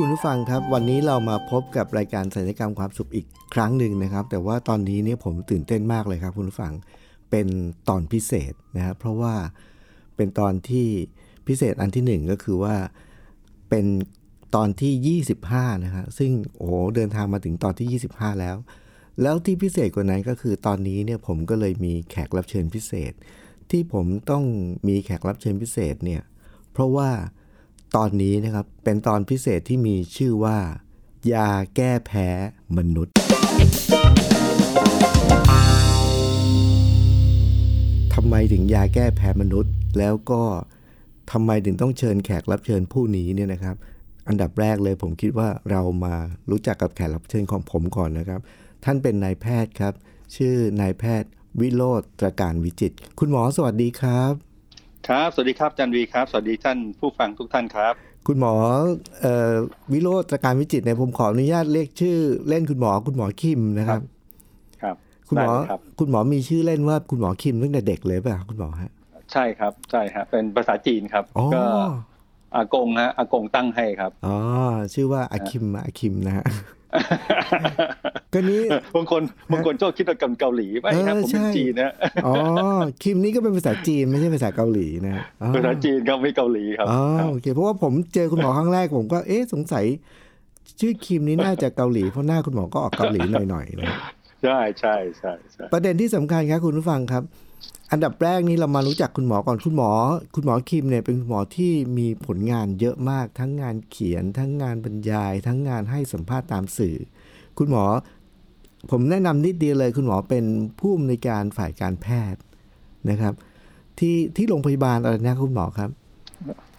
คุณผู้ฟังครับ วันนี้เรามาพบกับรายการสัญญกรรมความสุขอีกครั้งหนึ่งนะครับ แต่ว่าตอนนี้เนี่ยผมตื่นเต้นมากเลยครับ คุณผู้ฟังเป็นตอนพิเศษนะครับเพราะว่าเป็นตอนที่พิเศษอันที่หนึ่งก็คือว่าเป็นตอนที่ 25นะฮะซึ่งโอ้เดินทางมาถึงตอนที่ 25 แล้ว แล้วที่พิเศษกว่านั้นก็คือตอนนี้เนี่ยผมก็เลยมีแขกรับเชิญพิเศษ ที่ผมต้องมีแขกรับเชิญพิเศษเนี่ยเพราะว่า ตอนนี้นะครับเป็นตอนพิเศษที่มีชื่อว่า ยาแก้แพ้มนุษย์ทำไมถึงยาแก้แพ้มนุษย์ แล้วก็ทำไมถึงต้องเชิญแขกรับเชิญผู้นี้เนี่ยนะครับ อันดับแรกเลยผมคิดว่าเรามารู้จักกับแขกรับเชิญของผมก่อนนะครับ ท่านเป็นนายแพทย์ครับ ชื่อนายแพทย์วิโรธตรการวิจิต คุณหมอสวัสดีครับ ครับ สวัสดีครับอาจันวีครับ สวัสดีท่านผู้ฟังทุกท่านครับ คุณหมอเอ่อวิโรจน์ตรการวิจิตรเนี่ยผมขออนุญาตเรียกชื่อ เล่นคุณหมอคุณหมอคิมนะครับ ครับ คุณหมอได้เลยครับคุณหมอมีชื่อเล่นว่าคุณหมอคิมตั้งแต่เด็กเลยป่ะคุณหมอฮะใช่ครับใช่ฮะเป็นภาษาจีนครับอ๋อก็อากงฮะอากงตั้งให้ครับอ๋อชื่อว่าอาคิมอาคิมนะฮะ ก็นี้บางคนบางคนชอบคิดว่ากับเกาหลีไม่ครับเออผมเป็นใช่จีนนะอ๋อคิมนี่ก็เป็นภาษาจีนไม่ใช่ภาษาเกาหลีนะอ๋อภาษาจีนครับไม่เกาหลีครับอ๋อครับโอเคเพราะว่าผมเจอคุณหมอครั้งแรกผมก็เอ๊ะสงสัย ชื่อคิมนี้น่าจะเกาหลีเพราะหน้าคุณหมอก็ออกเกาหลีหน่อยๆนะใช่ใช่ใช่ใช่ประเด็นที่สำคัญครับคุณผู้ฟังครับ อันดับแรกนี้เรามารู้จักคุณหมอก่อนคุณหมอ คุณหมอคิมเนี่ยเป็นคุณหมอที่มีผลงานเยอะมาก ทั้งงานเขียน ทั้งงานบรรยาย ทั้งงานให้สัมภาษณ์ตามสื่อ คุณหมอ ผมแนะนำนิดเดียวเลย คุณหมอเป็นผู้อำนวยการฝ่ายการแพทย์นะครับ ที่ที่โรงพยาบาลอะไรนะคุณหมอครับ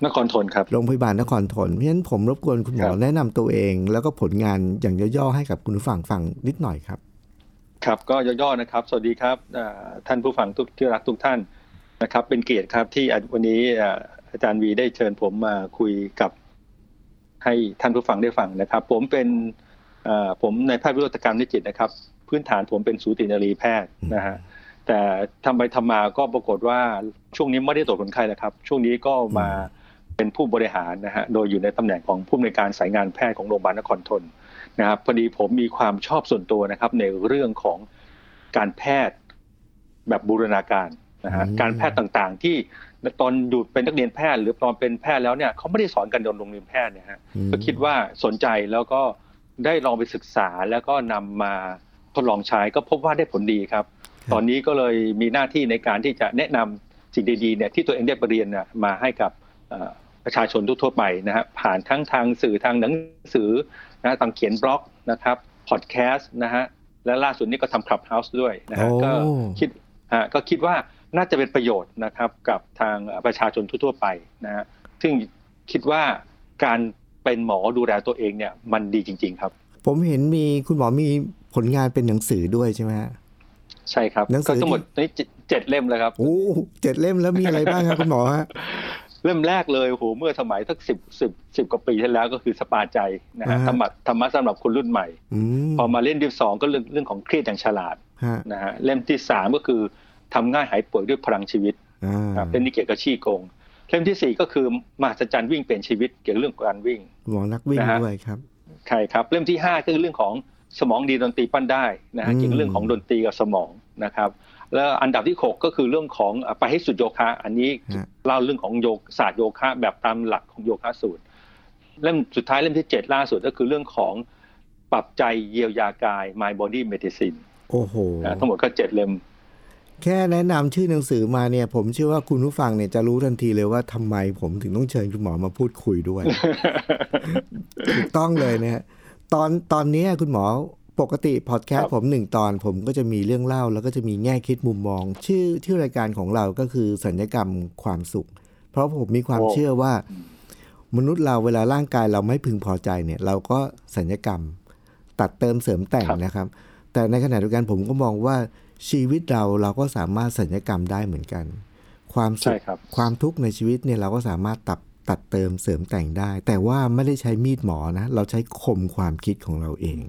นครทนครับโรงพยาบาลนครทนเพราะฉะนั้นผมรบกวนคุณหมอครับแนะนำตัวเอง แล้วก็ผลงานอย่างย่อๆให้กับคุณผู้ฟังฟังนิดหน่อยครับ ครับก็ย่อๆนะครับ สวัสดีครับอ่าท่านผู้ฟังทุกที่รักทุกท่านนะครับ เป็นเกียรติครับที่วันนี้อ่าอาจารย์วีได้เชิญผมมาคุยกับ ให้ท่านผู้ฟังได้ฟังนะครับ ผมเป็นอ่าผมในายแพทย์วิโรจน์การนิจิตนะครับ พื้นฐานผมเป็นสูตินรีแพทย์นะฮะแต่ทำไปทำมาก็ปรากฏว่าช่วงนี้ไม่ได้ตรวจคนไข้แล้วครับ ช่วงนี้ก็มาเป็นผู้บริหารนะฮะโดยอยู่ในตำแหน่งของผู้อำนวยการสายงานแพทย์ของโรงพยาบาลนครทน นะครับพอดีผมมีความชอบส่วนตัวนะครับ ในเรื่องของการแพทย์แบบบูรณาการนะฮะอืมการแพทย์ต่างๆ ที่ตอนอยู่เป็นนักเรียนแพทย์ หรือตอนเป็นแพทย์แล้วเนี่ยเขาไม่ได้สอนกันในโรงเรียนแพทย์เนี่ยฮะอืมก็คิดว่าสนใจแล้วก็ได้ลองไปศึกษาแล้วก็นำมาทดลองใช้ก็พบว่าได้ผลดีครับ ตอนนี้ก็เลยมีหน้าที่ในการที่จะแนะนำสิ่งดีๆเนี่ยที่ตัวเองได้ไปเรียนน่ะมาให้กับเอ่อ ประชาชนทั่วๆไปนะฮะผ่านทั้งทางสื่อทางหนังสือนะทางเขียนบล็อกนะครับพอดแคสต์นะฮะและล่าสุดนี้ก็ทำคลับเฮาส์ด้วยนะฮะโอ้ก็คิดฮะก็คิดว่าน่าจะเป็นประโยชน์นะครับกับทางประชาชนทั่วๆไปนะฮะซึ่งคิดว่าการเป็นหมอดูแลตัวเองเนี่ยมันดีจริง ๆ ครับ ผมเห็นมีคุณหมอมีผลงานเป็นหนังสือด้วยใช่ไหมฮะใช่ครับหนังสืก็อทั้งหมดนี่เจ็ดเจ็ดเล่มแล้วครับโอ้เจ็ดเล่มแล้วมีอะไรบ้างครับคุณหมอฮะ เล่มแรกเลยโอ้โหเมื่อสมัยสักสิบสิบสิบกว่าปีที่แล้วก็คือสปาใจนะฮะอ่าฮะธรรมะธรรมะสำหรับคนรุ่นใหม่อืมพอมาเล่มที่สองก็เรื่องเรื่องของเครียดอย่างฉลาดฮะนะฮะเล่มที่สามก็คือทำง่ายหายป่วยด้วยพลังชีวิตอ่าครับเล่มนี้เกี่ยวกับชี้โกงเล่มที่สี่ก็คือมหัศจรรย์วิ่งเปลี่ยนชีวิตเกี่ยวกับเรื่องการวิ่งคุณหมอนักวิ่งนะฮะด้วยครับใช่ครับเล่มที่ห้าก็คือเรื่องของสมองดีดนตรีปั้นได้นะฮะอืมเกี่ยวกับเรื่องของดนตรีกับสมองนะครับ แล้วอันดับที่หกก็คือเรื่องของอะไปให้สุดโยคะ อันนี้ฮะเล่าเรื่องของโยกศาสตร์โยคะแบบตามหลักของโยคะสูตรเล่มสุดท้ายเล่มที่เจ็ดล่าสุดก็คือเรื่องของปรับใจเยียวยากาย My Body Medicine โอ้โหนะทั้งหมดก็เจ็ดเล่มแค่แนะนำชื่อหนังสือมาเนี่ย ผมเชื่อว่าคุณผู้ฟังเนี่ยจะรู้ทันทีเลยว่าทำไมผมถึงต้องเชิญคุณหมอมาพูดคุยด้วย ถูกต้องเลยนะฮะตอนตอนเนี้ยคุณหมอ ปกติพอดแคสครัต์บผมหนึ่งตอนผมก็จะมีเรื่องเล่า แล้วก็จะมีแง่คิดมุมมอง ชื่อชื่อรายการของเราก็คือสัญญกรรมความสุข เพราะผมมีความโอ้เชื่อว่า มนุษย์เราเวลาร่างกายเราไม่พึงพอใจเนี่ย เราก็สัญญกรรม ตัดเติมเสริมแต่งนะครับ แต่ในขณะเดียวกันผมก็มองว่าชีวิตเราเราก็สามารถสัญญกรรมได้เหมือนกัน ความสุใช่ขครับความทุกข์ในชีวิตเนี่ยเราก็สามารถตัดตัดเติมเสริมแต่งได้ แต่ว่าไม่ได้ใช้มีดหมอนะ เราใช้คมความคิดของเราเอง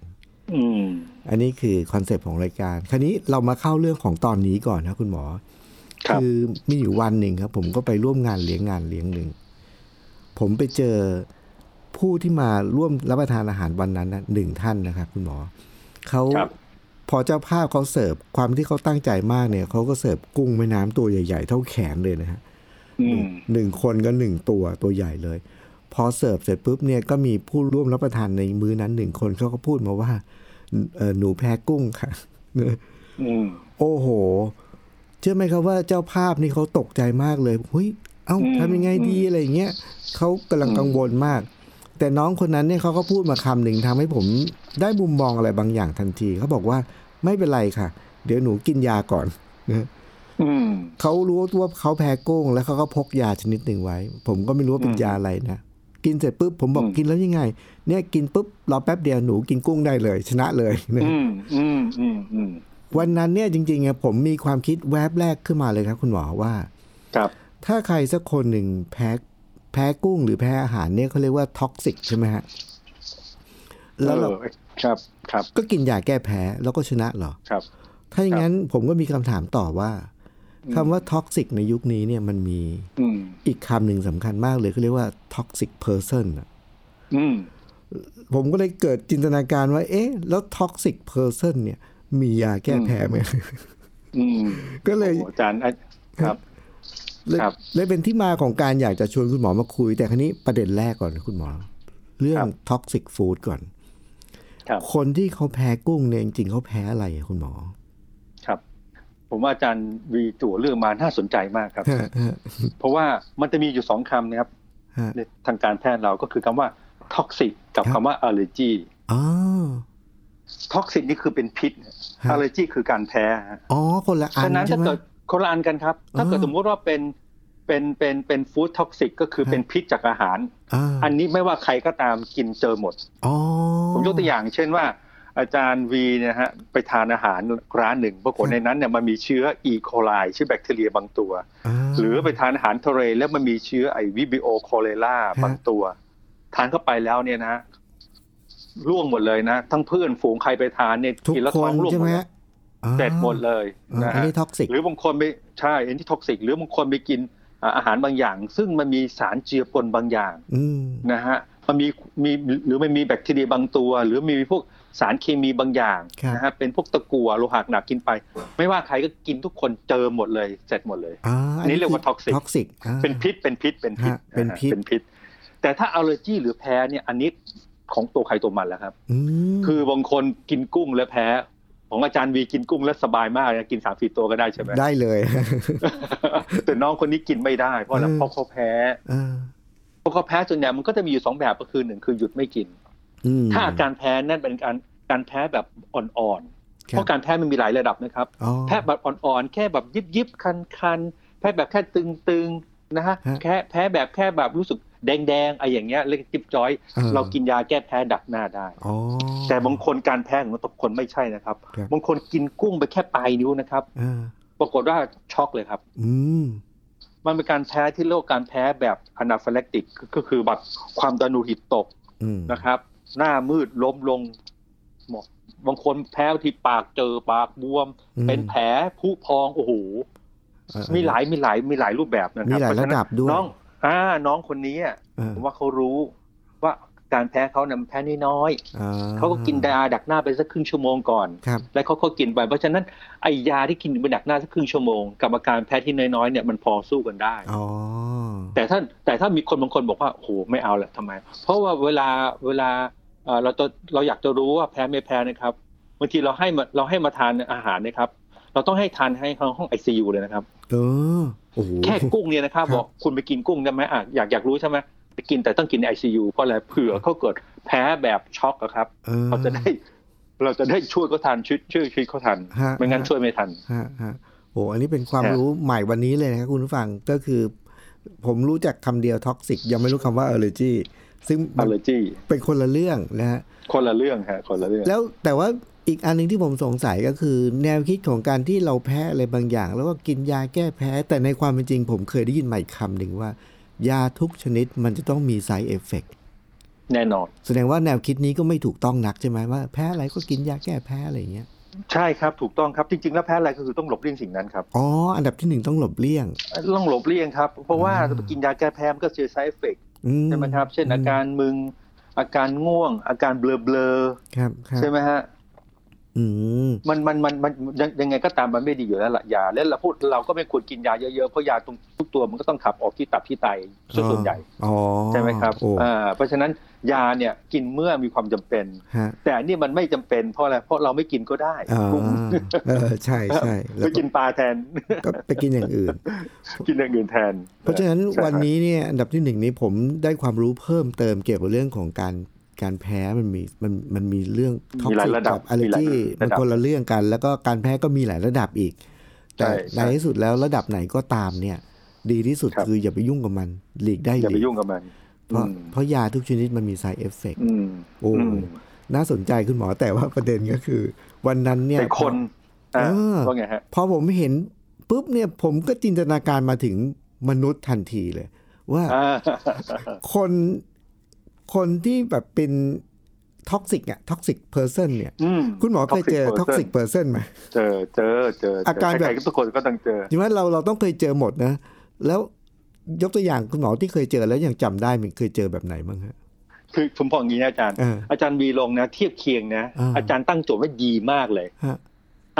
อืมอันนี้คือคอนเซปต์ของรายการ คราวนี้เรามาเข้าเรื่องของตอนนี้ก่อนนะคุณหมอครับอมีอยู่วันหนึ่งครับ ผมก็ไปร่วมงานเลี้ยงงานเลี้ยงหนึ่ง ผมไปเจอผู้ที่มาร่วมรับประทานอาหารวันนั้นนะหนึ่งท่านนะครับ คุณหมอเขาครับพอเจ้าภาพเขาเสิร์ฟความที่เขาตั้งใจมากเนี่ยเขาก็เสิร์ฟกุ้งแม่น้ำตัวใหญ่ ๆ เท่าแขนเลยนะฮะอืมหนึ่งคนก็หนึ่งตัวตัวใหญ่เลย พอเสิร์ฟเสร็จปุ๊บเนี่ยก็มีผู้ร่วมรับประทานในมื้อนั้นหนึ่งคนเขาก็พูดมาว่าเอ่อหนูแพ้กุ้งค่ะอืมโอ้โห เชื่อไหมครับว่าเจ้าภาพนี่เขาตกใจมากเลยเฮ้ยเอ้าอืมทำยังไงดีอะไรอย่างเงี้ยเขากำลังอืมกังวลมาก แต่น้องคนนั้นเนี่ยเขาก็พูดมาคำหนึ่งทำให้ผมได้มุมมองอะไรบางอย่างทันทีเขาบอกว่าไม่เป็นไรค่ะ เดี๋ยวหนูกินยาก่อนนะอืมเขารู้ว่าเขาแพ้กุ้งแล้วเขาก็พกยาชนิดหนึ่งไว้ ผมก็ไม่รู้ว่าเป็นอืมยาอะไรนะ กินเสร็จปุ๊บผมบอกอืมกินแล้วยังไง เนี่ยกินปุ๊บรอแป๊บเดียวหนูกินกุ้งได้เลย ชนะเลยนะอืมอืมอืมอืมวันนั้นเนี่ยจริงๆอะผมมีความคิดแวบแรกขึ้นมาเลยครับ คุณหมอว่า ครับ ถ้าใครสักคนหนึ่งแพ้แพ้กุ้งหรือแพ้อาหารเนี่ยเขาเรียกว่า toxic ใช่ไหมฮะแล้วเราเออครับครับ ก็กินยาแก้แพ้แล้วก็ชนะเหรอครับ ถ้าอย่างนั้นผมก็มีคำถามต่อว่า คำว่า toxic ในยุคนี้เนี่ยมันมีอืมอีกคำหนึ่งสำคัญมากเลยเขาเรียกว่า toxic person อะอืมผมก็เลยเกิดจินตนาการว่า เอ๊ะ แล้ว toxic person เนี่ย มียาแก้แพ้ไหมอืมก็เลยโอ้อาจารย์อะครับเลยครับเลยเป็นที่มาของการอยากจะชวนคุณหมอมาคุย แต่ครั้นี้ประเด็นแรกก่อนนะคุณหมอ เรื่องครับ toxic food ก่อนครับคนที่เขาแพ้กุ้งเนี่ยจริงๆเขาแพ้อะไรอะคุณหมอครับ ผมว่าอาจารย์วีจั่วเรื่องมาน่าสนใจมากครับฮะฮะเพราะว่ามันจะมีอยู่สองคำนะครับฮะในทางการแพทย์เราก็คือคำว่า toxic กับครับคำว่า allergy อ๋อ toxic นี่คือเป็นพิษฮะ allergy คือการแพ้ฮะอ๋อคนละอันฉะนั้นใช่ถ้าไหมเกิดคนละอันกันครับ ถ้าเกิดอ๋อสมมติว่าเป็นเป็นเป็นเป็น food toxic ก็คือฮะเป็นพิษจากอาหารอ่าอันนี้ไม่ว่าใครก็ตามกินเจอหมดอ๋อผมยกตัวอย่าง เช่นว่า อาจารย์วีเนี่ยฮะไปทานอาหารร้านหนึ่งปรากฏในนั้นเนี่ยมันมีเชื้ออีโคไลชื่อแบคทีเรียบางตัวาหรือไปทานอาหารทะเลแล้วมันมีเชื้อไอวิบิโอโคเลราฮะบางตัว ทานเข้าไปแล้วเนี่ยนะร่วงหมดเลยนะ ทั้งเพื่อนฝูงใครไปทานเนี่ยทุกกินแล้วคท้อนงร่วงใช่หไหมมดเลยฮะอ่าเสร็จหมดเลยอ่านะอันฮะนี้ท็อกซิกหรือบางคนไปใช่เอนที่ท็อกซิกหรือบางคนไปกินอ่าอาหารบางอย่าง ซึ่งมันมีสารเจือปนบางอย่างอืมนะฮะมันมีมีหรือมันมีแบคทีเรียบางตัว หรือมีพวก สารเคมีบางอย่างครับนะฮะเป็นพวกตะกั่วโลหะหนักกินไป ไม่ว่าใครก็กินทุกคนเจอหมดเลยเสร็จหมดเลยอ่าอันนี้เรียกว่า toxic ท็อกซิกเป็นพิษเป็นพิษเป็นพิษฮะเป็นพิษะฮะเป็นพิษ แต่ถ้า allergy หรือแพ้เนี่ยอันนี้ของตัวใครตัวมันแล้วครับอืมคือบางคนกินกุ้งแล้วแพ้ของอาจารย์วีกินกุ้งแล้วสบายมากนะกินสามสี่ตัวก็ได้ใช่ไหมได้เลย แต่น้องคนนี้กินไม่ได้ เพราะอะไรเออเพราะเขาแพ้อ่าเพราะเขาแพ้ส่วนใหญ่มันก็จะมีอยู่สองแบบก็คือหนึ่งคือหยุดไม่กินอืม ถ้าอาการแพ้นั่นเป็นการการแพ้แบบอ่อนๆครับเพราะการแพ้มันมีหลายระดับนะครับอ๋อแพ้แบบอ่อนๆ แค่แบบยิบยิบคันคันๆแพ้แบบแค่ตึงๆนะฮะฮะแค่แพ้แบบแค่แบบรู้สึกแดงๆอะไรอย่างเงี้ยเล็กจิบจอยเออเรากินยาแก้แพ้ดักหน้าได้อ๋อแต่บางคนการแพ้ของทุกคนไม่ใช่นะครับครับ บางคนกินกุ้งไปแค่ปลายนิ้วนะครับอ่าปรากฏว่าช็อกเลยครับ อืมมันเป็นการแพ้ที่เรียกว่าการแพ้แบบอนาฟิล a ติกก็คือแบบความดันโลหิตตกอืมนะครับ หน้ามืดล้มลงหมดบางคนแพ้ที่ปากเจอปากบวมอืมเป็นแผลผุพองโอ้โหเออมีหลายมีหลายมีหลายรูปแบบนะครัมีหลายเพฉระดับด้วยน้องอ่าน้องคนนี้อะเออผมว่าเขารู้ว่าการแพ้เขาเนี่ยมันแพ้น้อยอ่ๆเขาก็กินยาดักหน้าไปสักครึ่งชั่วโมงก่อนครับแล้วเขาก็กินไป เพราะฉะนั้นไอยาที่กินไปดักหน้าสักครึ่งชั่วโมงกับอาการแพ้ที่น้อยๆเนี่ยมันพอสู้กันได้อ๋อแต่ถ้าแต่ถ้ามีคนบางคนบอกว่าโอ้โหไม่เอาแหละทำไม เพราะว่าเวลาเวลา เอ่อเราจะเราอยากจะรู้ว่าแพ้ไม่แพ้นะครับบางทีเราให้มาเราให้มาทานอาหารนะครับ เราต้องให้ทานให้ห้องไอซียูเลยนะครับเออโอ้โหแค่กุ้งเนี่ยนะครับครับบอกคุณไปกินกุ้งได้ไหมอะอยากอยากรู้ใช่ไหมไปกินแต่ต้องกินในไอซียูเพราะอะไรเผื่อเขาเกิดแพ้แบบช็อกอะครับออเขาจะได้ เราจะได้ช่วยเขาทันช่วยช่วยช่วยเขาทันฮะไม่งั้นฮะช่วยไม่ทันฮะฮะโอ้อันนี้เป็นความฮะรู้ใหม่วันนี้เลยนะครับคุณผู้ฟังก็คือ ผมรู้จักคำเดียวท็อกซิกยังไม่รู้คำว่า allergy ซึ่งมัน allergy เป็นคนละเรื่องนะฮะคนละเรื่องฮะคนละเรื่อง แล้วแต่ว่าอีกอันหนึงที่ผมสงสัยก็คือ แนวคิดของการที่เราแพ้อะไรบางอย่าง แล้วก็กินยาแก้แพ้ แต่ในความเป็นจริง ผมเคยได้ยินใหม่คำหนึ่งว่า ยาทุกชนิดมันจะต้องมี side effect แน่นอน แสดงว่าแนวคิดนี้ก็ไม่ถูกต้องนักใช่ไหมว่าแพ้อะไรก็กินยาแก้แพ้อะไรอย่างเงี้ยใช่ครับถูกต้องครับจริงๆแล้วแพ้อะไรก็คือต้องหลบเลี่ยงสิ่งนั้นครับอ๋ออันดับที่หนึ่งต้องหลบเลี่ยงต้องหลบเลี่ยงครับ เพราะว่าอ่ากินยาแก้แพ้มันก็เจอ side effect อื ใช่ไหมครับ เช่นอาการมึง อาการง่วง อาการเบลอเบลอครับครับๆใช่ไหมฮะอืมมันมันมันมันยังยังไงก็ตามมันไม่ดีอยู่แล้วล่ะยาแล้วเราพูดเราก็ไม่ควรกินยาเยอะๆเพราะยาตรงทุกตัวมันก็ต้องขับออกที่ตับที่ไตส่วนส่วนใหญ่อ๋อใช่ไหมครับโอ้อ่าเพราะฉะนั้น ยาเนี่ยกินเมื่อมีความจำเป็นฮะแต่อันนี่มันไม่จำเป็นเพราะอะไรเพราะเราไม่กินก็ได้อ่ากุ้งเออใช่ใช่แล้ไปวก็กินปลาแทน ก็ไปกินอย่างอื่น กินอย่างอื่นแทน เพราะฉะนั้นใช่วันนี้เนี่ยอันดับที่หนึ่งนี้ผมได้ความรู้เพิ่มเติมเกี่ยวกับเรื่องของการการแพ้มันมีมันมันมีเรื่องท็อกมีหลายซิกระดับกับอัลเลอมีหลายจีระดับมันคนละเรื่องกัน แล้วก็การแพ้ก็มีหลายระดับอีก แต่ใช่ในใช่ที่สุดแล้วระดับไหนก็ตามเนี่ย ดีที่สุดครับคืออย่าไปยุ่งกับมัน หลีกได้อย่าหไปลีกยุ่งกับมัน เพราะอืมเพราะยาทุกชนิดมันมี side effect อืมโอ้อืมน่าสนใจคุณหมอแต่ว่าประเด็นก็คือ วันนั้นเนี่ยแต่คนอะเออว่าไงฮะพอผมเห็นปุ๊บเนี่ยผมก็จินตนาการมาถึงมนุษย์ทันทีเลย ว่าอ่าคนคนที่แบบเป็น toxic อะ toxic person เนี่ยอืมคุณหมอเคยเจอ toxic ท็อกซิก person เพอร์เซนไหมเจอเจอเจออาการแบบใคๆทุกคนก็ต้องเจอใช่ไหมเราเราต้องเคยเจอหมดนะ แล้ว ยกตัวอย่างคุณหมอที่เคยเจอแล้วยังจำได้มันเคยเจอแบบไหนบ้างฮะคือผมบอกอย่างนี้นะอาจารย์เอออาจารย์วีลงนะ เทียบเคียงนะอ่าอาจารย์ตั้งโจทย์ไว้ดีมากเลยฮะ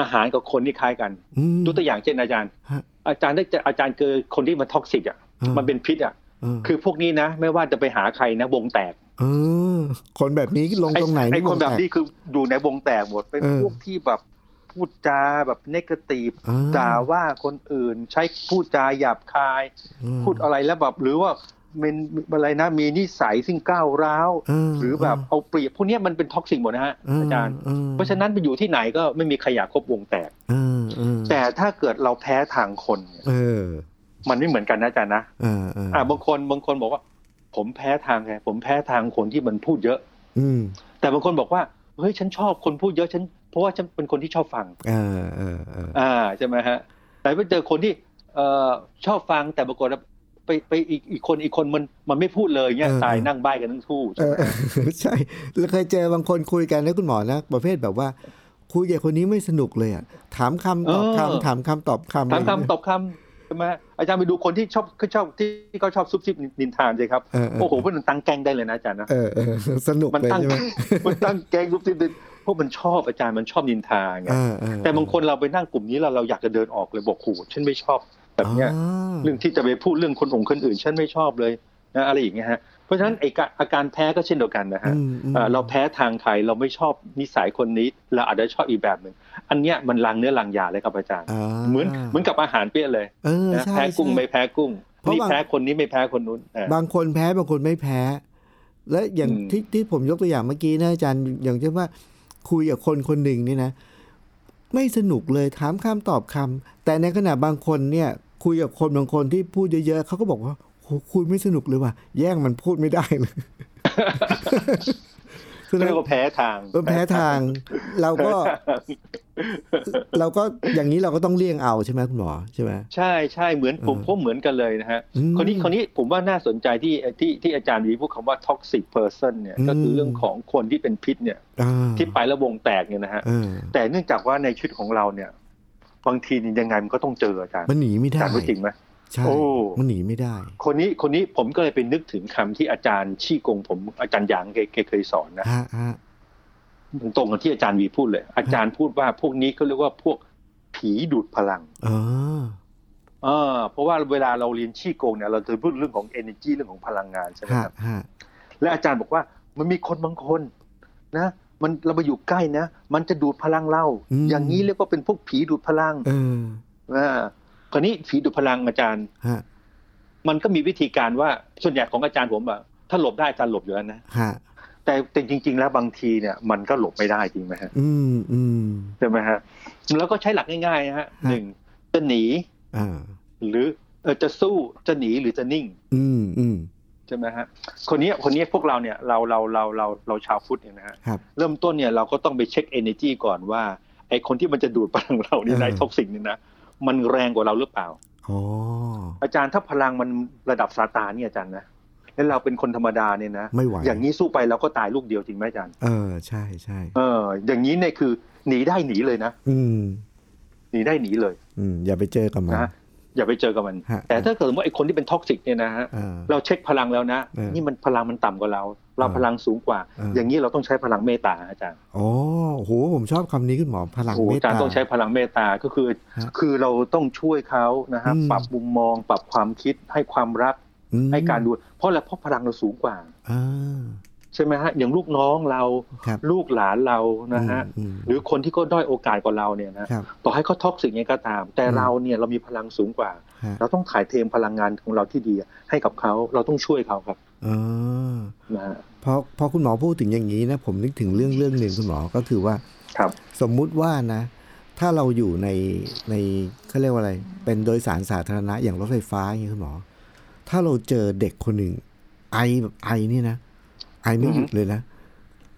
อาหารกับคนที่คล้ายกันอืมยกตัวอย่างเช่นอาจารย์ฮะอาจารย์ได้จะอาจารย์เจอคนที่มัน toxic อะอ่ามัมันเป็นพิษอะเออคือพวกนี้นะ ไม่ว่าจะไปหาใครนะวงแตกเออคนแบบนี้ลงไอ้ตรงไหนไอ้คนแบบวงตกนี้คืออยู่ในวงแตกหมดเป็นเออพวกที่แบบ พูดจาแบบ negative อ่าด่าว่าคนอื่น ใช้พูดจาหยาบคายอืมพูดอะไรแล้วแบบหรือว่าเป็นอะไรนะมีนิสัยซึ่งก้าวร้าวเออหรือแบบเอาเปรียบพวกเนี้ยมันเป็น toxic หมดนะฮะเอออาจารย์เออเพราะฉะนั้นไปอยู่ที่ไหนก็ไม่มีใครอยากคบวงแตกเออเออแต่ถ้าเกิดเราแพ้ทางคนเนี่ยเออมันไม่เหมือนกันนะอาจารย์นะเออเอออ่าบางคนบางคนบอกว่า ผมแพ้ทางไงผมแพ้ทางคนที่มันพูดเยอะ อืมแต่บางคนบอกว่าเฮ้ยฉันชอบคนพูดเยอะฉันเพ ราะว่าฉันเป็นคนที่ชอบฟังเออเออเอออ่าใช่ไหมฮะแต่ไปเจอคนที่เอ่อชอบฟังแต่ปรากฏว่าไปไปอีกอีกคนอีกคนมันมันไม่พูดเลยเงี้ยตายนั่งบ้ายกันทั้งคู่เอใช่ไหมอใช่เราเคยเจอบางคนคุยกันนะคุณหมอนะประเภทแบบว่าคุยกับคนนี้ไม่สนุกเลยอะถามคำตอบคำถามคำตอบคำถามคำตอบคำใช่ไหมอาจารย์ไปดูคนที่ชอบเขาชอบที่เขาชอบซุบซิบนินทานเลยครับเออเออโอ้โหมันตั้งแกงได้เลยนะอาจารย์นะเออเออสนุกมันเลยตั้งใช่ไหมมันตั้งแกงซุบซิบเลยเพ ราะมันชอบอาจารย์มันชอบนินทาไงเออเออแต่บางคนเราไปนั่งกลุ่มนี้เราเราอยากจะเดินออกเลยบอกโหฉันไม่ชอบแบบเนี้ยอ๋อเรื่องที่จะไปพูดเรื่องคนองค์คนอื่นฉันไม่ชอบเลยนะอะไรอย่างเงี้ยฮะเพราะฉะนั้นไอ้กะอาการแพ้ก็เช่นเดียวกันนะฮะอืมอืมเอ่อเราแพ้ทางใครเราไม่ชอบนิสัยคนนี้เราอาจจะชอบอีกแบบหนึ่งอันเนี้ยมันลังเนื้อลังยาเลยครับอาจารย์อ่าเหมือนเหมือนกับอาหารเปี้ยเลยเออนะใช่แพ้กุ้งใช่ไม่แพ้กุ้งเพราะนี่บางแพ้คนนี้ไม่แพ้คนนู้นอ่าบางคนแพ้บางคนไม่แพ้ และอย่างอืมที่ที่ผมยกตัวอย่างเมื่อกี้นะอาจารย์อย่างเช่นว่า คุยกับคนคนหนึ่งนี่นะ ไม่สนุกเลยถามคำตอบคำแต่ในขณะบางคนเนี่ยคุยกับคนบางคนที่พูดเยอะๆเขาก็บอกว่าโหคุยไม่สนุกเลยว่ะแย่งมันพูดไม่ได้เลย แสดเรีงยกว่าแพ้ทางเออแพ้ทาง เราก็ เราก็อย่างนี้เราก็ต้องเลี่ยงเอาใช่ไหมคุณหมอใช่ไหมใช่ใช่เหมือนผมเออพบเหมือนกันเลยนะฮะอืมคนนี้คนนี้ผมว่าน่าสนใจที่ที่ที่อาจารย์วีพูดคำว่า toxic person เนี่ยอืมก็คือเรื่องของคนที่เป็นพิษเนี่ยอ่าที่ไปแล้ววงแตกเนี่ยนะฮะเออแต่เนื่องจากว่าในชีวิตของเราเนี่ยบางทีนี่ยังไงมันก็ต้องเจออาจารย์มันหนีไม่อาได้จารย์รู้จริงไหม ใช่โอ้มันหนีไม่ได้ คนนี้คนนี้ผมก็เลยไปนึกถึงคำที่อาจารย์ชี่กงผมอาจารย์หยางแกแกเคยสอนนะฮะฮะตรงกับที่อาจารย์วีพูดเลย อาจารย์พูดว่าพวกนี้เขาเรียกว่าพวกผีดูดพลัง เออเออเพราะว่าเวลาเราเรียนชี่กงเนี่ยเราจะพูดเรื่องของ energy เรื่องของพลังงานใช่ไหมฮะครับฮะและอาจารย์บอกว่ามันมีคนบางคนนะมันเราไปอยู่ใกล้นะมันจะดูดพลังเรา อย่างนี้เรียกว่าเป็นพวกผีดูดพลังเอออ่า คราวนี้ผีดูดพลังอาจารย์ฮะมันก็มีวิธีการว่าส่วนใหญ่ของอาจารย์ผมอะถ้าหลบได้อาจารย์หลบอยู่แล้วนะฮะแต่แต่จริง ๆ แล้วบางทีเนี่ย มันก็หลบไม่ได้จริงไหมฮะ อืมอืมใช่ไหมฮะแล้วก็ใช้หลักง่ายๆนะฮะฮะหนึ่งจะหนีอ่าหรือเออจะสู้จะหนีหรือจะนิ่ง อืมอืมใช่ไหมฮะคนนี้คนนี้พวกเราเนี่ยเราเราเราเราเราชาวพุทธเนี่ยนะฮะครับเริ่มต้นเนี่ยเราก็ต้องไปเช็ค energy ก่อนว่าไอคนที่มันจะดูดพลังเรานี่เออได้ท็อกซิกนี่นะ มันแรงกว่าเราหรือเปล่าอ๋ออาจารย์ถ้าพลังมันระดับซาตานเนี่ยอาจารย์นะแล้วเราเป็นคนธรรมดาเนี่ยนะไม่ไหวอย่างนี้สู้ไปเราก็ตายลูกเดียวจริงไหมอาจารย์เออใช่ใช่เออ อย่างนี้เนี่ยคือ หนีได้หนีเลยนะอืมหนีได้หนีเลย อืมอย่าไปเจอกับมันนะฮะอย่าไปเจอกับมันฮะแต่ถ้าเกิดว่าไอ้คนที่เป็น toxic เนี่ยนะฮะเออเราเช็คพลังแล้วนะเออนี่มันพลังมันต่ำกว่าเรา เราเออพลังสูงกว่าเออออย่างนี้เราต้องใช้พลังเมตตาอาจารย์อ๋อโหผมชอบคำนี้คุณหมอพลังเมตตาโอ้โหอาจารย์ต้องใช้พลังเมตตาก็คือฮะคือเราต้องช่วยเขานะฮะอืมปรับมุมมอง ปรับความคิดให้ความรักอืมให้การดูเพราะอะไรเพราะพลังเราสูงกว่าอ่า ใช่ไหมฮะอย่างลูกน้องเราครับลูกหลานเรานะฮะอืมหรือคนที่ก็ด้อยโอกาสกว่าเราเนี่ยนะครับต่อให้เขาท็อกซิกยังไงก็ตาม แต่อืมเราเนี่ยเรามีพลังสูงกว่าฮะเราต้องถ่ายเทพลังงานของเราที่ดีให้กับเขาเราต้องช่วยเขาครับอ่านะฮะพอพอคุณหมอพูดถึงอย่างนี้นะผมนึกถึงเรื่องเรื่องหนึ่งคุณหมอก็คือว่าครับสมมุติว่านะ ถ้าเราอยู่ในในเขาเรียกว่าอะไร เป็นโดยสารสาธารณะอย่างรถไฟฟ้าอย่างนี้คุณหมอ ถ้าเราเจอเด็กคนหนึ่งไอแบบไอนี่นะ ไอไม่หยุดเลยนะ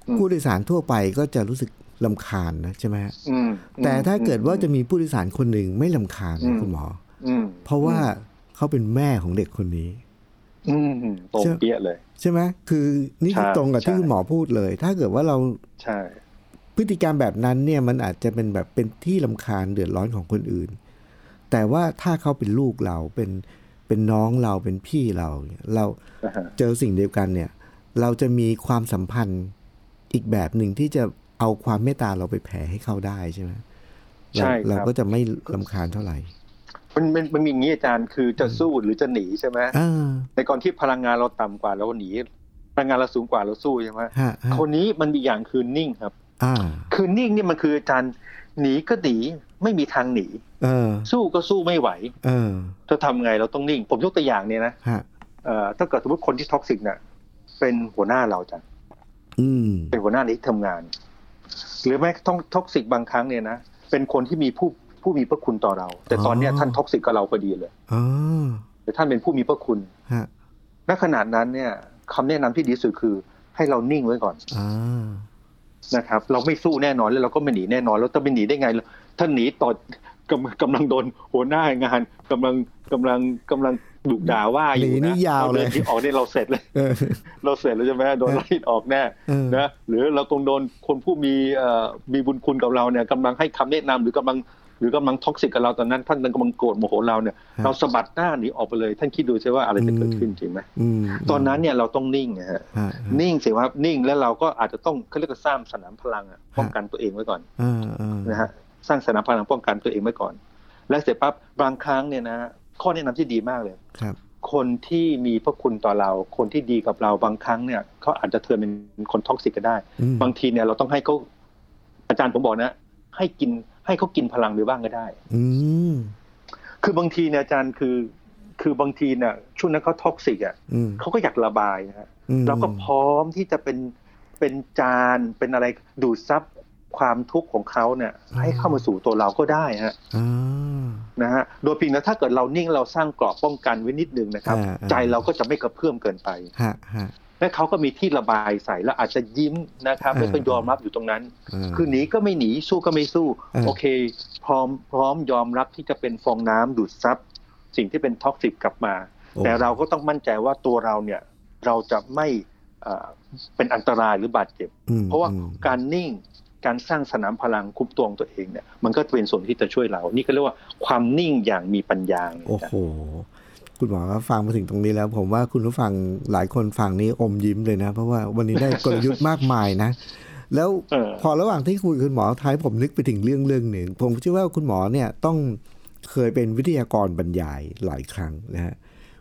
อืมผู้โดยสารทั่วไปก็จะรู้สึกลำคาญนะใช่ไหมฮะอืมแต่ถ้าเกิดว่าจะอืมมีผู้โดยสารคนหนึ่งไม่ลำคาญอืนะมคุณหมออืมเพราะว่าเขาเป็นแม่ของเด็กคนนี้อืมอืมตรงเปี้ยเลย ใช่ไหมคือนี่คือใช่ตรงกับที่ใช่คุณหมอพูดเลย ถ้าเกิดว่าเราใช่พฤติกรรมแบบนั้นเนี่ยมันอาจจะเป็นแบบเป็นที่ลำคาญเดือดร้อนของคนอื่น แต่ว่าถ้าเขาเป็นลูกเราเป็นเป็นน้องเราเป็นพี่เราเนี่ยเรานะฮะเจอสิ่งเดียวกันเนี่ย เราจะมีความสัมพันธ์อีกแบบหนึ่งที่จะเอาความเมตตาเราไปแผ่ให้เขาได้ใช่ไหมเราใช่เราครับก็จะไม่ลำคาญเท่าไหร่มันมันมันมีอย่างนี้อาจารย์คือจะสู้หรือจะหนีใช่ไหมอ่าในก่อนที่พลังงานเราต่ำกว่าเราหนีพลังงานเราสูงกว่าเราสู้ใช่ไหมฮะฮะคนนี้มันมีอย่างคือนิ่งครับอ่าคือนิ่งนี่มันคืออาจารย์หนีก็หนีไม่มีทางหนีเออ สู้ก็สู้ไม่ไหว เออจะทำไงเราต้องนิ่ง ผมยกตัวอย่างเนี่ยนะฮะเอ่อถ้าเกิดสมมติคนที่ toxic เนี่ย เป็นหัวหน้าเราจ้ะอืมเป็นหัวหน้าในที่ทำงาน หรือแม้ต้อง toxic บางครั้งเนี่ยนะเป็นคนที่มีผู้ผู้มีพระคุณต่อเรา แต่ตอนเนี้ยอ๋อท่าน toxic กับเราพอดีเลยอ๋อแต่ท่านเป็นผู้มีพระคุณฮะณขนาดนั้นเนี่ยคำแนะนำที่ดีที่สุดคือ ให้เรานิ่งไว้ก่อนอ่านะครับ เราไม่สู้แน่นอนแล้วเราก็ไม่หนีแน่นอนแล้วจะไปหนีได้ไงล่ะถ้าหนีต่อกำกำลังโดนหัวหน้างานกำลังกำลังกำลัง ดุด่าว่าอยู่หนีนี่นะยาวเลยรดินที่ออกเนี่ยเราเสร็จเลยเออเราเสร็จแล้วใช่ไหมโดนไล่ออกแน่เออนะหรือเราต้องโดนคนผู้มีเอ่อมีบุญคุณกับเราเนี่ยกำลังให้คำแนะนำหรือกำลังหรือกำลัง toxic กับเราตอนนั้นท่านกำลังโกรธโมโหเราเนี่ยฮะเราสะบัดหน้าหนีออกไปเลย ท่านคิดดูใช่ว่าอะไรจะเกิดขึ้นจริงไหมอืมตอนนั้นเนี่ยเราต้องนิ่งนะฮะฮะนิ่งเสียว่านิ่งแล้วเราก็อาจจะต้องเขาเรียกว่าสร้างสนามพลังอะป้องกันตัวเองไว้ก่อนอ่าอ่านะฮะสร้างสนามพลังป้องกันตัวเองไว้ก่อน และเสร็จปั๊บบางครั้งเนี่ยนะ ข้อแนะนำที่ดีมากเลยครับ คนที่มีพระคุณต่อเรา คนที่ดีกับเราบางครั้งเนี่ยเขาอาจจะ turn เป็นคน toxic ก็ได้อืมบางทีเนี่ยเราต้องให้เขาอาจารย์ผมบอกนะ ให้กินให้เขากินพลังไปบ้างก็ได้ อืมคือบางทีเนี่ยอาจารย์คือ คือบางทีเนี่ยช่วงนั้นเขา toxic อะอืมเขาก็อยากระบายนะฮะอืมเราก็พร้อมที่จะเป็นเป็นจานเป็นอะไรดูดซับความทุกข์ของเขาเนี่ย ให้เข้ามาสู่ตัวเราก็ได้ฮะอ่า นะฮะโดยเพียงแต่ถ้าเกิดเรานิ่งเราสร้างกรอบป้องกันไว้นิดนึงนะครับอ่าอ่าใจเราก็จะไม่กระเพื่อมเกินไปฮะฮะและเขาก็มีที่ระบายใส่แล้วอาจจะยิ้มนะครับอ่าแล้วก็ยอมรับอยู่ตรงนั้นอ่าคือหนีก็ไม่หนีสู้ก็ไม่สู้อ่าโอเค พร้อมพร้อมยอมรับที่จะเป็นฟองน้ำดูดซับสิ่งที่เป็น toxic กลับมาโอ้แต่เราก็ต้องมั่นใจว่าตัวเราเนี่ยเราจะไม่เอ่อเป็นอันตรายหรือบาดเจ็บอืมเพราะว่าอืมการนิ่ง การสร้างสนามพลังคุ้มตัวของตัวเองเนี่ยมันก็เป็นส่วนที่จะช่วยเรา นี่ก็เรียกว่าความนิ่งอย่างมีปัญญาโอ้โหคุณหมอก็ฟังมาถึงตรงนี้แล้ว ผมว่าคุณผู้ฟังหลายคนฟังนี้อมยิ้มเลยนะ เพราะว่าวันนี้ได้กลยุทธ์มากมายนะ แล้วเออพอระหว่างที่คุยกับคุณหมอท้ายผมนึกไปถึงเรื่องเรื่องหนึ่ง ผมเชื่อว่าคุณหมอเนี่ยต้องเคยเป็นวิทยากรบรรยายหลายครั้งนะฮะ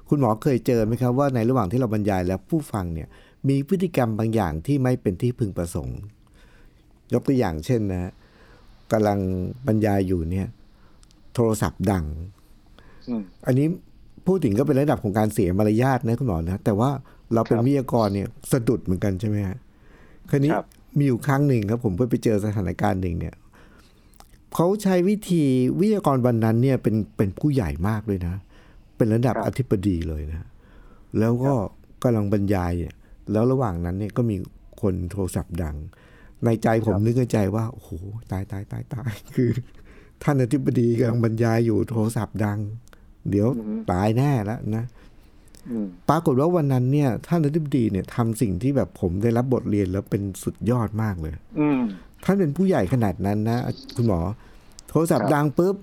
คุณหมอเคยเจอไหมครับว่าในระหว่างที่เราบรรยายแล้วผู้ฟังเนี่ยมีพฤติกรรมบางอย่างที่ไม่เป็นที่พึงประสงค์ ยกตัวอย่างเช่นนะฮะกำลังบรรยายอยู่เนี่ย โทรศัพท์ดังอืมอันนี้พูดถึงก็เป็นระดับของการเสียมารยาทนะคุณหมอนะแต่ว่าเราเป็นครับวิทยากรเนี่ยสะดุดเหมือนกันใช่ไหมฮะคราวนี้ครับมีอยู่ครั้งหนึ่งครับ ผมไปเจอสถานการณ์หนึ่งเนี่ยเขาใช้วิธีวิทยากรวันนั้นเนี่ยเป็นเป็นผู้ใหญ่มากเลยนะ เป็นระดับครับอธิบดีเลยนะ แล้วก็กำลังบรรยายเนี่ยแล้วระหว่างนั้นเนี่ยก็มีคนโทรศัพท์ดัง ในใจผมนึกในใจว่าโอ้โหตายตายตายตายคือ ท่านอธิบดีกำลังบรรยายอยู่โทรศัพท์ดัง เดี๋ยวตายแน่แล้วนะอืมปรากฏว่าวันนั้นเนี่ย ท่านอธิบดีเนี่ยทำสิ่งที่แบบผมได้รับบทเรียนแล้วเป็นสุดยอดมากเลยอืมท่านเป็นผู้ใหญ่ขนาดนั้นนะคุณหมอ โทรศัพท์ครับดังปุ๊บ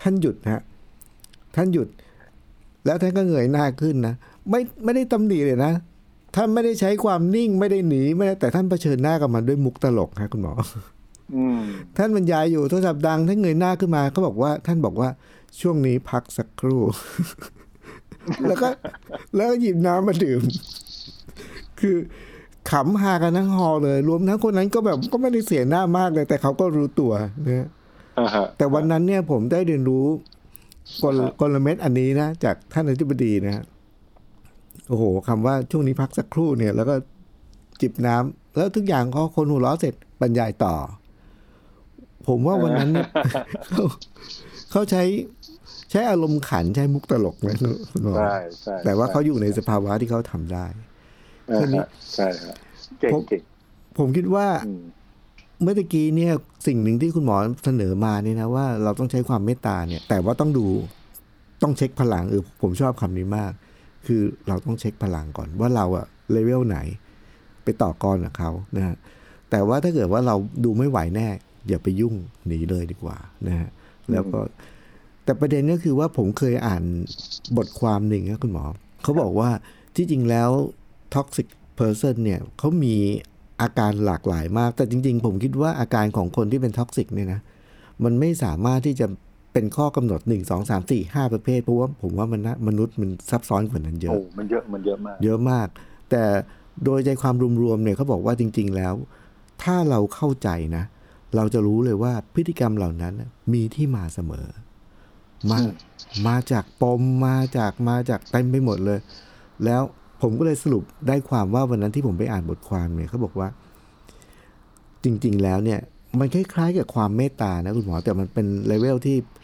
ท่านหยุดฮะท่านหยุด แล้วท่านก็เงยหน้าขึ้นนะไม่ไม่ได้ตำหนิเลยนะ ท่านไม่ได้ใช้ความนิ่งไม่ได้หนีไม่ได้แต่ท่านเผชิญหน้ากับมันด้วยมุกตลกฮะคุณหมออืมท่านบรรยายอยู่โทรศัพท์ดังท่านเงยหน้าขึ้นมาเขาบอกว่า ท่านบอกว่าช่วงนี้พักสักครู่ แล้วก็ แล้วก็หยิบน้ำมาดื่ม คือขำฮากันทั้งฮอลล์เลย รวมทั้งคนนั้นก็แบบก็ไม่ได้เสียหน้ามากเลย แต่เขาก็รู้ตัวนะอ่าฮะแต่วันนั้นเนี่ยผมได้เรียนรู้กลครับกลเม็ดอันนี้นะ จากท่านอธิบดีนะฮะ โอ้โหคำว่าช่วงนี้พักสักครู่เนี่ย แล้วก็จิบน้ำแล้วทุกอย่างเขาคนหัวเราะเสร็จบรรยายต่อ ผมว่าวันนั้นเนี่ยเขาเขาใช้ใช้อารมณ์ขันใช้มุกตลกนะคุณหมอใช่ใช่แต่ว่าเขาอยู่ในสภาวะที่เขาทำได้อ่าคนนี้ฮะใช่ฮะเก่งผมเก่งผมคิดว่าอืมเมื่อตะกี้เนี่ยสิ่งหนึ่งที่คุณหมอเสนอมาเนี่ยนะว่าเราต้องใช้ความเมตตาเนี่ย แต่ว่าต้องดูต้องเช็คพลังเออผมชอบคำนี้มาก คือเราต้องเช็คพลังก่อนว่าเราอะเลเวลไหน ไปต่อกรกับเขานะฮะแต่ว่าถ้าเกิดว่าเราดูไม่ไหวแน่ อย่าไปยุ่งหนีเลยดีกว่านะฮะแล้วก็แต่ประเด็นก็คือว่าผมเคยอ่านบทความหนึ่งนะคุณหมอ เขาบอกว่าที่จริงแล้ว toxic person เนี่ยเขามีอาการหลากหลายมาก แต่จริง ๆ ผมคิดว่าอาการของคนที่เป็น toxic เนี่ยนะมันไม่สามารถที่จะ เป็นข้อกำหนด1 2 3 4 5ประเภทเพราะว่าผมว่ามันนะมนุษย์มันซับซ้อนกว่านั้นเยอะโอ้มันเยอะมันเยอะมาก เยอะมาก แต่โดยใจความรวมๆเนี่ยเขาบอกว่าจริง ๆ แล้ว ถ้าเราเข้าใจนะ เราจะรู้เลยว่าพฤติกรรมเหล่านั้นน่ะมีที่มาเสมอ มาอืมมาจากปมมาจากมาจากเต็มไปหมดเลย แล้วผมก็เลยสรุปได้ความว่าวันนั้นที่ผมไปอ่านบทความเนี่ยเขาบอกว่า จริง ๆ แล้วเนี่ยมันคล้ายๆกับความเมตตานะคุณหมอแต่มันเป็นเลเวลที่เอ่อ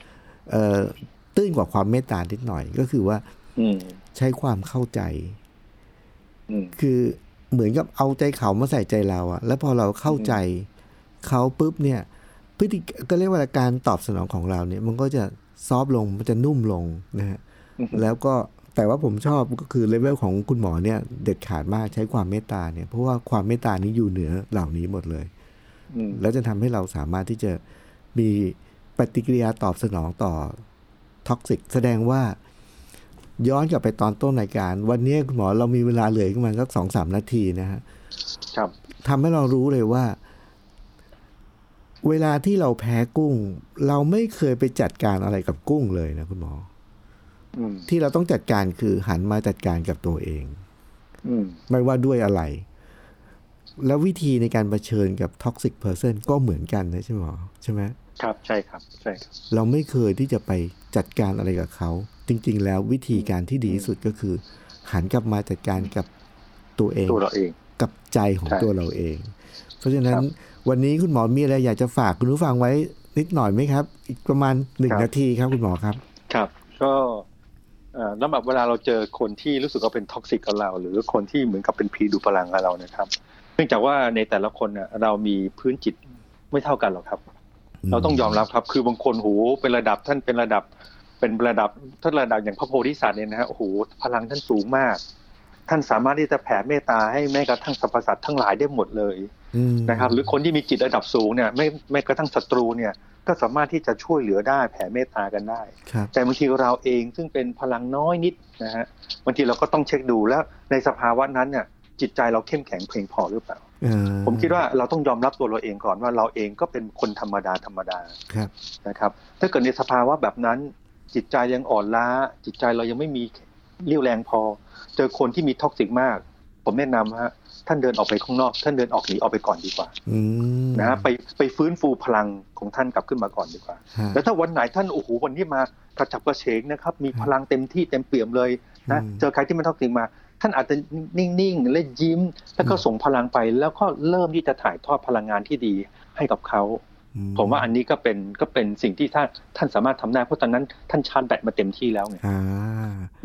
ตื้นกว่าความเมตตานิดหน่อยก็คือว่าอืมใช้ความเข้าใจอืมคือเหมือนกับเอาใจเขามาใส่ใจเราอะแล้วพอเราเข้าใจเขาปุ๊บเนี่ย พฤติก็เรียกว่าการตอบสนองของเราเนี่ย มันก็จะ soft ลงมันจะนุ่มลงนะฮะอือฮึแล้วก็แต่ว่าผมชอบก็คือเลเวลของคุณหมอเนี่ย เด็ดขาดมากใช้ความเมตตาเนี่ย เพราะว่าความเมตตานี้อยู่เหนือเหล่านี้หมดเลยอืมแล้วจะทำให้เราสามารถที่จะมี ปฏิกิริยาตอบสนองต่อ toxic แสดงว่าย้อนกลับไปตอนต้นรายการ วันนี้คุณหมอเรามีเวลาเหลืออีกประมาณสักสองสามนาทีนะฮะครับทำให้เรารู้เลยว่า เวลาที่เราแพ้กุ้ง เราไม่เคยไปจัดการอะไรกับกุ้งเลยนะคุณหมออืมที่เราต้องจัดการคือหันมาจัดการกับตัวเองอืมไม่ว่าด้วยอะไร แล้ววิธีในการเผชิญกับ toxic person ก็เหมือนกันนะใช่ไหมหมอใช่ไหม ครับใช่ครับใช่ครับ เราไม่เคยที่จะไปจัดการอะไรกับเขา จริง ๆ แล้ววิธีการที่ดีที่สุดก็คือ หันกลับมาจัดการกับตัวเองตัวเราเองกับใจของใช่ตัวเราเอง เพราะฉะนั้นครับวันนี้คุณหมอมีอะไรอยากจะฝากคุณผู้ฟังไว้นิดหน่อยไหมครับ อีกประมาณหนึ่งครับนาทีครับคุณหมอครับ ครับ ก็เอ่อแล้วแบบเวลาเราเจอคนที่รู้สึกว่าเป็นท็อกซิกกับเรา หรือคนที่เหมือนกับเป็นผีดูดพลังกับเรานะครับ เนื่องจากว่าในแต่ละคนเนี่ยเรามีพื้นจิตไม่เท่ากันหรอกครับ เราต้องยอมรับครับ คือบางคนโหเป็นระดับท่านเป็นระดับเป็นระดับท่านระดับอย่างพระโพธิสัตว์เนี่ยนะฮะโอ้โหพลังท่านสูงมาก ท่านสามารถที่จะแผ่เมตตาให้แม้กระทั่งสรรพสัตว์ทั้งหลายได้หมดเลยอืมนะครับ หรือคนที่มีจิตระดับสูงเนี่ยไม่ไม่กระทั่งศัตรูเนี่ยก็สามารถที่จะช่วยเหลือได้แผ่เมตตากันได้ครับแต่บางทีเราเองซึ่งเป็นพลังน้อยนิดนะฮะบางทีเราก็ต้องเช็คดูแล้วในสภาวะนั้นเนี่ย จิตใจเราเข้มแข็งเพียงพอหรือเปล่าเอ่อผมคิดว่าเราต้องยอมรับตัวเราเองก่อนว่าเราเองก็เป็นคนธรรมดาธรรมดาครับนะครับถ้าเกิดในสภาวะแบบนั้น จิตใจยังอ่อนล้า จิตใจเรายังไม่มีเรี่ยวแรงพอ เจอคนที่มี toxic มาก ผมแนะนำฮะท่านเดินออกไปข้างนอก ท่านเดินออกหนีออกไปก่อนดีกว่าอืมนะฮะไปไปฟื้นฟูพลังของท่านกลับขึ้นมาก่อนดีกว่าฮะแล้วถ้าวันไหนท่านโอ้โหวันนี้มากระฉับกระเฉงนะครับ มีพลังเต็มที่เต็มเปี่ยมเลยนะอืมเจอใครที่มัน toxic มา ท่านอาจจะนิ่งๆและยิ้ม แล้วก็ส่งพลังไป แล้วก็เริ่มที่จะถ่ายทอดพลังงานที่ดีให้กับเขา ผมว่าอันนี้ก็เป็นก็เป็นสิ่งที่ท่านท่านสามารถทำได้เพราะตอนนั้นท่านชาร์จแบตมาเต็มที่แล้วไงอ่า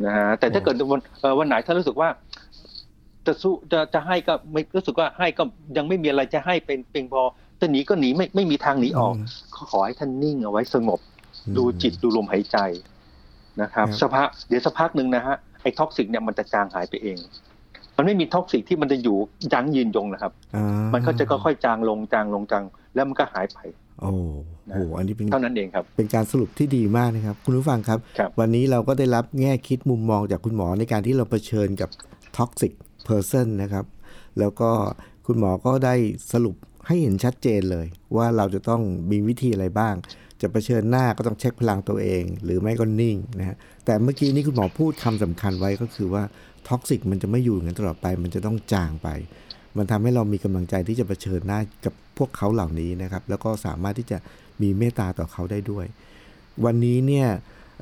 นะฮะแต่ถ้าเกิดวันเอ่อวันไหนท่านรู้สึกว่า จะสู้จะจะให้ก็ไม่รู้สึกว่าให้ก็ยังไม่มีอะไรจะให้เป็นเพียงพอจะหนีก็หนีไม่ไม่มีทางหนีออกอืมขอให้ท่านนิ่งเอาไว้สงบอืมดูจิตดูลมหายใจนะครับครับสักพักเดี๋ยวสักพักหนึ่งนะฮะ ไอ้ท็อกซิกเนี่ยมันจะจางหายไปเอง มันไม่มีท็อกซิกที่มันจะอยู่ยั้งยืนยงนะครับอ่ามันก็จะค่อยๆจางลงจางลงจางแล้วมันก็หายไปโอ้โห อันนี้เป็นเท่านั้นเองครับ เป็นการสรุปที่ดีมากนะครับ คุณผู้ฟังครับครับวันนี้เราก็ได้รับแง่คิดมุมมองจากคุณหมอในการที่เราเผชิญกับ toxic person นะครับ แล้วก็คุณหมอก็ได้สรุปให้เห็นชัดเจนเลย ว่าเราจะต้องมีวิธีอะไรบ้าง จะเผชิญหน้าก็ต้องเช็คพลังตัวเอง หรือไม่ก็นิ่งนะฮะแต่เมื่อกี้นี้คุณหมอพูดคำสำคัญไว้ก็คือว่าท็อกซิกมันจะไม่อยู่อย่างนั้นตลอดไป มันจะต้องจางไป มันทำให้เรามีกำลังใจที่จะเผชิญหน้ากับพวกเขาเหล่านี้นะครับ แล้วก็สามารถที่จะมีเมตตาต่อเขาได้ด้วย วันนี้เนี่ย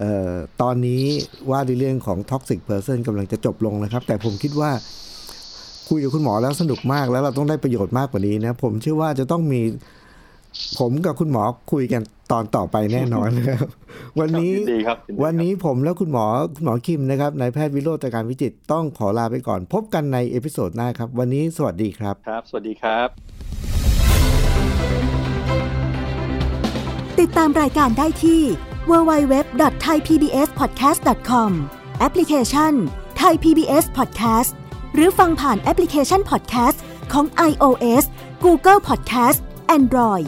ออตอนนี้ว่าในเรื่องของ toxic person กำลังจะจบลงนะครับ แต่ผมคิดว่าคุยกับคุณหมอแล้วสนุกมากแล้วเราต้องได้ประโยชน์มากกว่านี้นะ ผมเชื่อว่าจะต้องมี ผมกับคุณหมอคุยกันตอนต่อไปแน่นอนนะครับวันนี้ยินดีครับยินดีครับวันนี้ผมและคุณหมอคุณหมอคิมนะครับนายแพทย์วิโรจน์ ตระการวิจิตรต้องขอลาไปก่อน พบกันใน episode หน้าครับ วันนี้สวัสดีครับ ครับ สวัสดีครับ ติดตามรายการได้ที่ www.thaipbspodcast.com แอปพลิเคชัน Thai PBS Podcast หรือฟังผ่านแอปพลิเคชัน Podcast ของ iOS Google Podcast Android